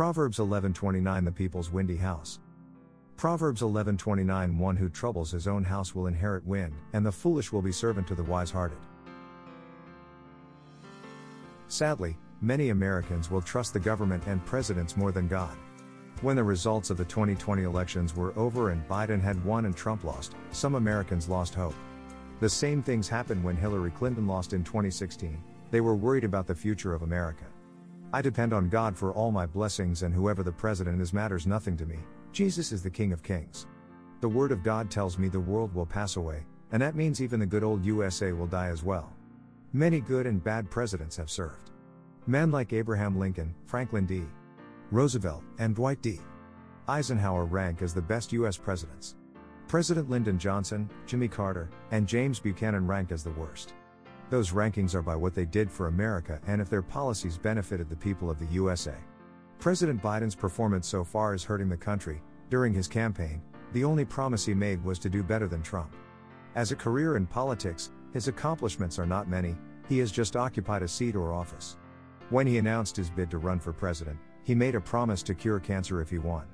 Proverbs 11:29 The people's windy house. Proverbs 11:29 One who troubles his own house will inherit wind, and the foolish will be servant to the wise-hearted. Sadly, many Americans will trust the government and presidents more than God. When the results of the 2020 elections were over and Biden had won and Trump lost, some Americans lost hope. The same things happened when Hillary Clinton lost in 2016. They were worried about the future of America. I depend on God for all my blessings, and whoever the president is matters nothing to me. Jesus is the King of Kings. The Word of God tells me the world will pass away, and that means even the good old USA will die as well. Many good and bad presidents have served. Men like Abraham Lincoln, Franklin D. Roosevelt, and Dwight D. Eisenhower rank as the best U.S. presidents. President Lyndon Johnson, Jimmy Carter, and James Buchanan rank as the worst. Those rankings are by what they did for America and if their policies benefited the people of the USA. President Biden's performance so far is hurting the country. During his campaign, the only promise he made was to do better than Trump. As a career in politics, his accomplishments are not many, he has just occupied a seat or office. When he announced his bid to run for president, he made a promise to cure cancer if he won.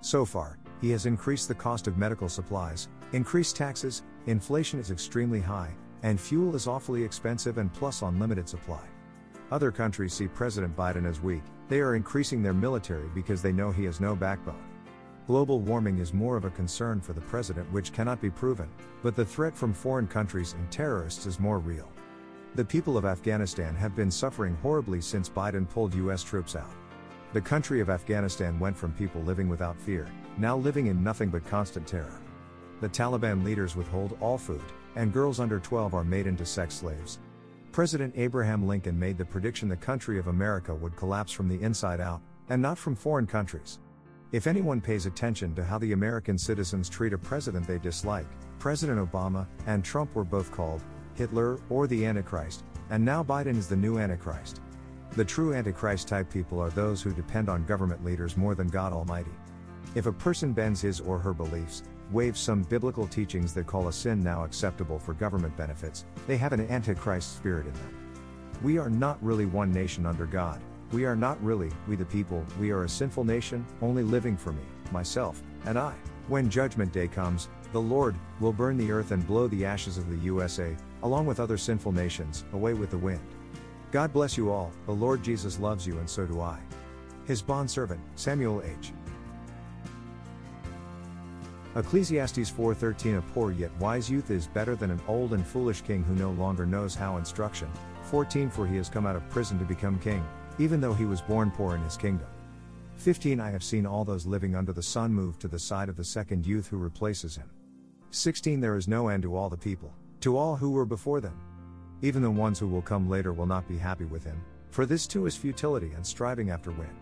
So far, he has increased the cost of medical supplies, increased taxes, inflation is extremely high, and fuel is awfully expensive and plus on limited supply. Other countries see President Biden as weak, they are increasing their military because they know he has no backbone. Global warming is more of a concern for the president, which cannot be proven, but the threat from foreign countries and terrorists is more real. The people of Afghanistan have been suffering horribly since Biden pulled U.S. troops out. The country of Afghanistan went from people living without fear, now living in nothing but constant terror. The Taliban leaders withhold all food, and girls under 12 are made into sex slaves. President Abraham Lincoln made the prediction the country of America would collapse from the inside out, and not from foreign countries. If anyone pays attention to how the American citizens treat a president they dislike, President Obama and Trump were both called Hitler or the Antichrist, and now Biden is the new Antichrist. The true Antichrist type people are those who depend on government leaders more than God Almighty. If a person bends his or her beliefs, waives some biblical teachings that call a sin now acceptable for government benefits, they have an antichrist spirit in them. We are not really one nation under God. We are not really, we the people, we are a sinful nation, only living for me, myself, and I. When Judgment Day comes, the Lord will burn the earth and blow the ashes of the USA, along with other sinful nations, away with the wind. God bless you all, the Lord Jesus loves you and so do I. His bondservant, Samuel H. Ecclesiastes 4:13 A poor yet wise youth is better than an old and foolish king who no longer knows how instruction. 14 For he has come out of prison to become king, even though he was born poor in his kingdom. 15 I have seen all those living under the sun move to the side of the second youth who replaces him. 16 There is no end to all the people, to all who were before them. Even the ones who will come later will not be happy with him, for this too is futility and striving after wind.